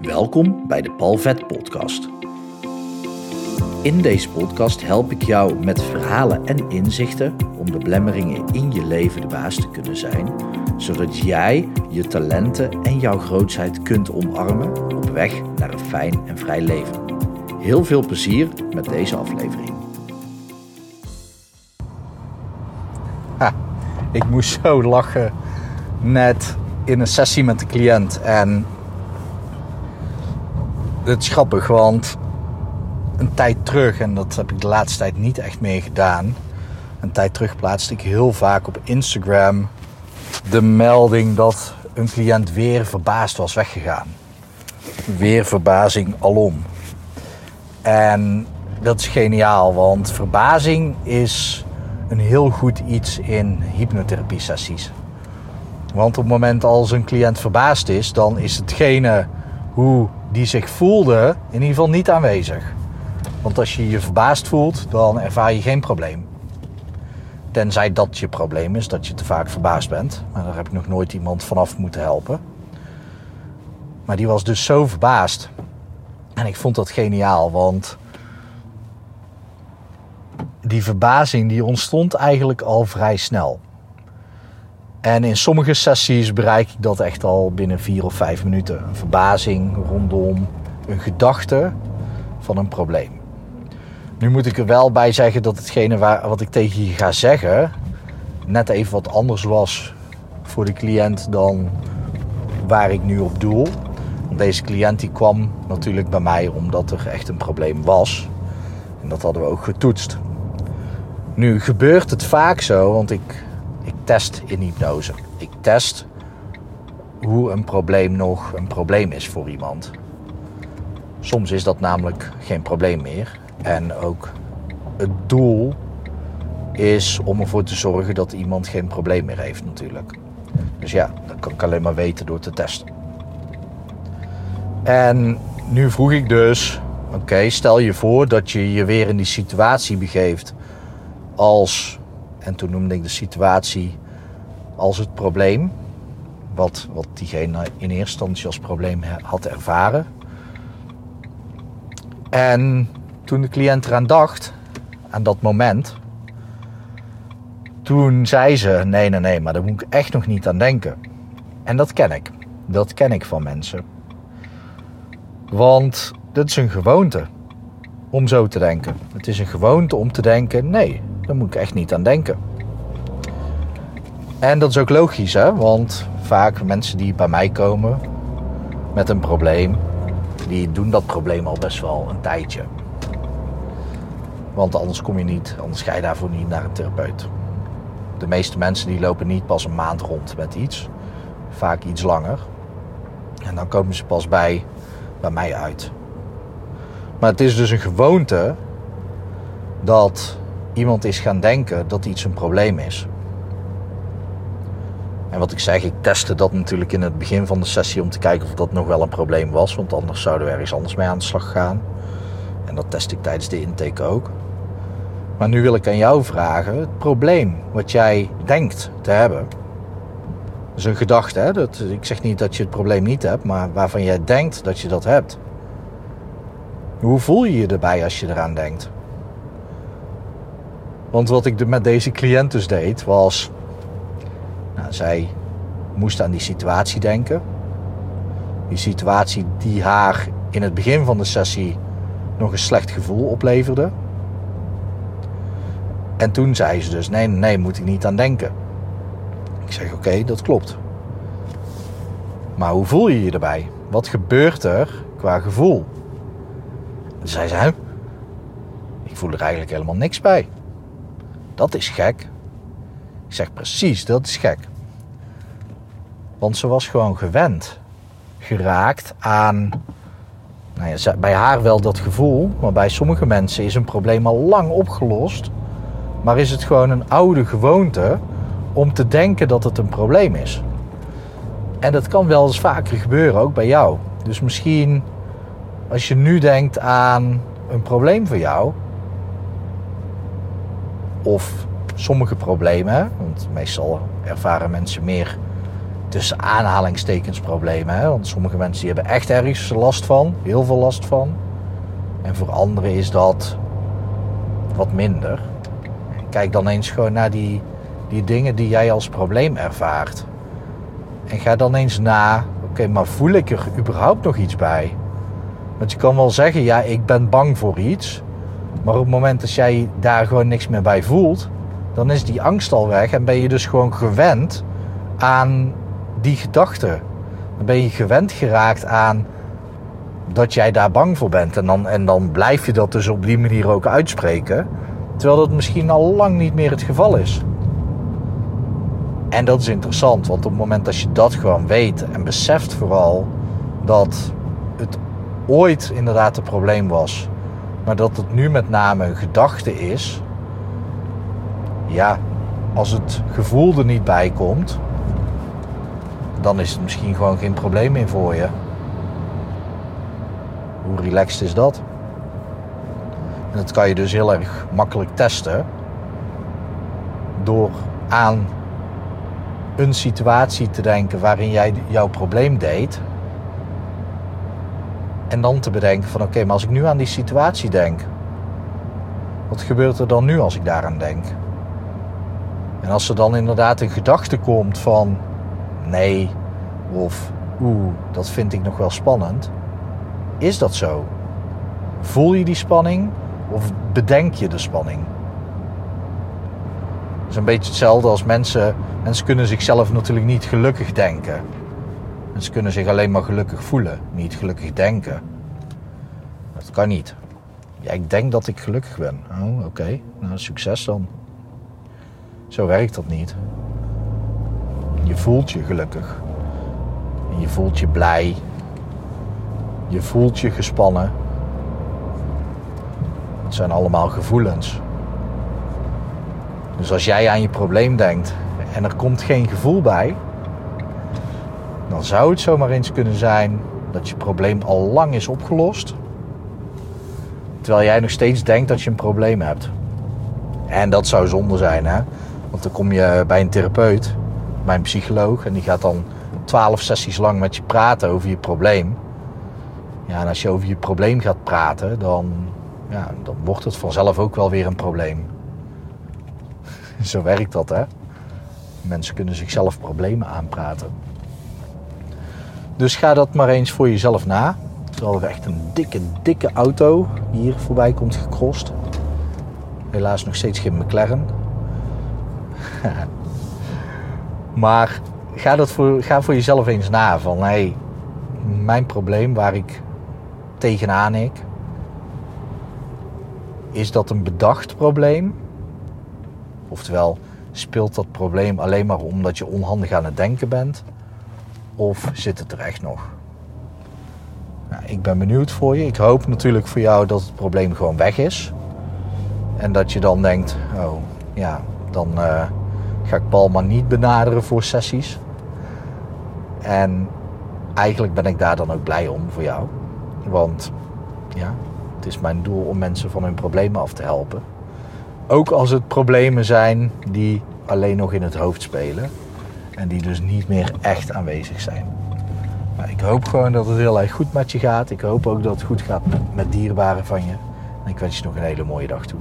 Welkom bij de Palvet Podcast. In deze podcast help ik jou met verhalen en inzichten om de blemmeringen in je leven de baas te kunnen zijn, zodat jij je talenten en jouw grootheid kunt omarmen op weg naar een fijn en vrij leven. Heel veel plezier met deze aflevering. Ha, ik moest zo lachen net in een sessie met de cliënt en het is grappig, want een tijd terug, en dat heb ik de laatste tijd niet echt meer gedaan. Een tijd terug plaatste ik heel vaak op Instagram de melding dat een cliënt weer verbaasd was weggegaan. Weer verbazing alom. En dat is geniaal, want verbazing is een heel goed iets in hypnotherapie sessies. Want op het moment als een cliënt verbaasd is, dan is hetgene hoe die zich voelde in ieder geval niet aanwezig. Want als je je verbaasd voelt, dan ervaar je geen probleem. Tenzij dat je probleem is, dat je te vaak verbaasd bent. Maar daar heb ik nog nooit iemand vanaf moeten helpen. Maar die was dus zo verbaasd. En ik vond dat geniaal, want die verbazing die ontstond eigenlijk al vrij snel. En in sommige sessies bereik ik dat echt al binnen vier of vijf minuten. Een verbazing rondom een gedachte van een probleem. Nu moet ik er wel bij zeggen dat hetgene waar, wat ik tegen je ga zeggen net even wat anders was voor de cliënt dan waar ik nu op doel. Want deze cliënt die kwam natuurlijk bij mij omdat er echt een probleem was. En dat hadden we ook getoetst. Nu gebeurt het vaak zo, want ik test in hypnose. Ik test hoe een probleem nog een probleem is voor iemand. Soms is dat namelijk geen probleem meer. En ook het doel is om ervoor te zorgen dat iemand geen probleem meer heeft natuurlijk. Dus ja, dat kan ik alleen maar weten door te testen. En nu vroeg ik dus, oké, stel je voor dat je je weer in die situatie begeeft als en toen noemde ik de situatie als het probleem. Wat, wat diegene in eerste instantie als probleem had ervaren. En toen de cliënt eraan dacht, aan dat moment, toen zei ze: Nee, nee, nee, maar daar moet ik echt nog niet aan denken. En dat ken ik. Dat ken ik van mensen. Want dat is een gewoonte om zo te denken. Het is een gewoonte om te denken: nee, daar moet ik echt niet aan denken. En dat is ook logisch, hè? want vaak mensen die bij mij komen met een probleem, die doen dat probleem al best wel een tijdje. Want anders kom je niet, anders ga je daarvoor niet naar een therapeut. De meeste mensen die lopen niet pas een maand rond met iets, vaak iets langer. En dan komen ze pas bij, bij mij uit. Maar het is dus een gewoonte dat iemand is gaan denken dat iets een probleem is. En wat ik zeg, ik testte dat natuurlijk in het begin van de sessie om te kijken of dat nog wel een probleem was. Want anders zouden we ergens anders mee aan de slag gaan. En dat test ik tijdens de intake ook. Maar nu wil ik aan jou vragen: het probleem wat jij denkt te hebben. Dat is een gedachte, hè? Dat, ik zeg niet dat je het probleem niet hebt, maar waarvan jij denkt dat je dat hebt. Hoe voel je je erbij als je eraan denkt? Want wat ik met deze cliënt dus deed, was. Nou, zij moest aan die situatie denken. Die situatie die haar in het begin van de sessie nog een slecht gevoel opleverde. En toen zei ze dus: nee, nee, moet ik niet aan denken. Ik zeg: oké, dat klopt. Maar hoe voel je je erbij? Wat gebeurt er qua gevoel? En zei ze: ik voel er eigenlijk helemaal niks bij. Dat is gek. Ik zeg precies, dat is gek. Want ze was gewoon gewend geraakt aan. Nou ja, bij haar wel dat gevoel, maar bij sommige mensen is een probleem al lang opgelost. Maar is het gewoon een oude gewoonte om te denken dat het een probleem is. En dat kan wel eens vaker gebeuren, ook bij jou. Dus misschien als je nu denkt aan een probleem voor jou, of sommige problemen, want meestal ervaren mensen meer tussen aanhalingstekens problemen. Hè? Want sommige mensen die hebben echt ergens last van, heel veel last van. En voor anderen is dat wat minder. Kijk dan eens gewoon naar die, die dingen die jij als probleem ervaart. En ga dan eens na, oké, maar voel ik er überhaupt nog iets bij? Want je kan wel zeggen, ja, ik ben bang voor iets. Maar op het moment dat jij daar gewoon niks meer bij voelt, dan is die angst al weg en ben je dus gewoon gewend aan die gedachte. Dan ben je gewend geraakt aan dat jij daar bang voor bent. En dan, en dan blijf je dat dus op die manier ook uitspreken. Terwijl dat misschien al lang niet meer het geval is. En dat is interessant, want op het moment dat je dat gewoon weet en beseft vooral dat het ooit inderdaad een probleem was, maar dat het nu met name een gedachte is, ja, als het gevoel er niet bij komt, dan is het misschien gewoon geen probleem meer voor je. Hoe relaxed is dat? En dat kan je dus heel erg makkelijk testen door aan een situatie te denken waarin jij jouw probleem deed. En dan te bedenken van oké, maar als ik nu aan die situatie denk, wat gebeurt er dan nu als ik daaraan denk? En als er dan inderdaad een gedachte komt van nee of oeh, dat vind ik nog wel spannend. Is dat zo? Voel je die spanning of bedenk je de spanning? Het is een beetje hetzelfde als mensen. Mensen kunnen zichzelf natuurlijk niet gelukkig denken. Mensen kunnen zich alleen maar gelukkig voelen, niet gelukkig denken. Dat kan niet. Ja, ik denk dat ik gelukkig ben. Oh, oké. Nou, succes dan. Zo werkt dat niet. Je voelt je gelukkig. Je voelt je blij. Je voelt je gespannen. Het zijn allemaal gevoelens. Dus als jij aan je probleem denkt en er komt geen gevoel bij, dan zou het zomaar eens kunnen zijn dat je probleem al lang is opgelost. Terwijl jij nog steeds denkt dat je een probleem hebt. En dat zou zonde zijn, hè? Want dan kom je bij een therapeut, bij een psycholoog, en die gaat dan twaalf sessies lang met je praten over je probleem. Ja, en als je over je probleem gaat praten, dan, ja, dan wordt het vanzelf ook wel weer een probleem. Zo werkt dat, hè? Mensen kunnen zichzelf problemen aanpraten. Dus ga dat maar eens voor jezelf na. Terwijl er echt een dikke, dikke auto hier voorbij komt gecrossed. Helaas nog steeds geen McLaren. maar ga, dat voor, ga voor jezelf eens na. Van hé, hey, mijn probleem waar ik tegenaan ik. Is dat een bedacht probleem? Oftewel, speelt dat probleem alleen maar omdat je onhandig aan het denken bent? Of zit het er echt nog? Ik ben benieuwd voor je. Ik hoop natuurlijk voor jou dat het probleem gewoon weg is. En dat je dan denkt, oh ja, dan uh, ga ik Paul maar niet benaderen voor sessies. En eigenlijk ben ik daar dan ook blij om voor jou. Want ja, het is mijn doel om mensen van hun problemen af te helpen. Ook als het problemen zijn die alleen nog in het hoofd spelen. En die dus niet meer echt aanwezig zijn. Maar ik hoop gewoon dat het heel erg goed met je gaat. Ik hoop ook dat het goed gaat met, met dierbaren van je. En ik wens je nog een hele mooie dag toe.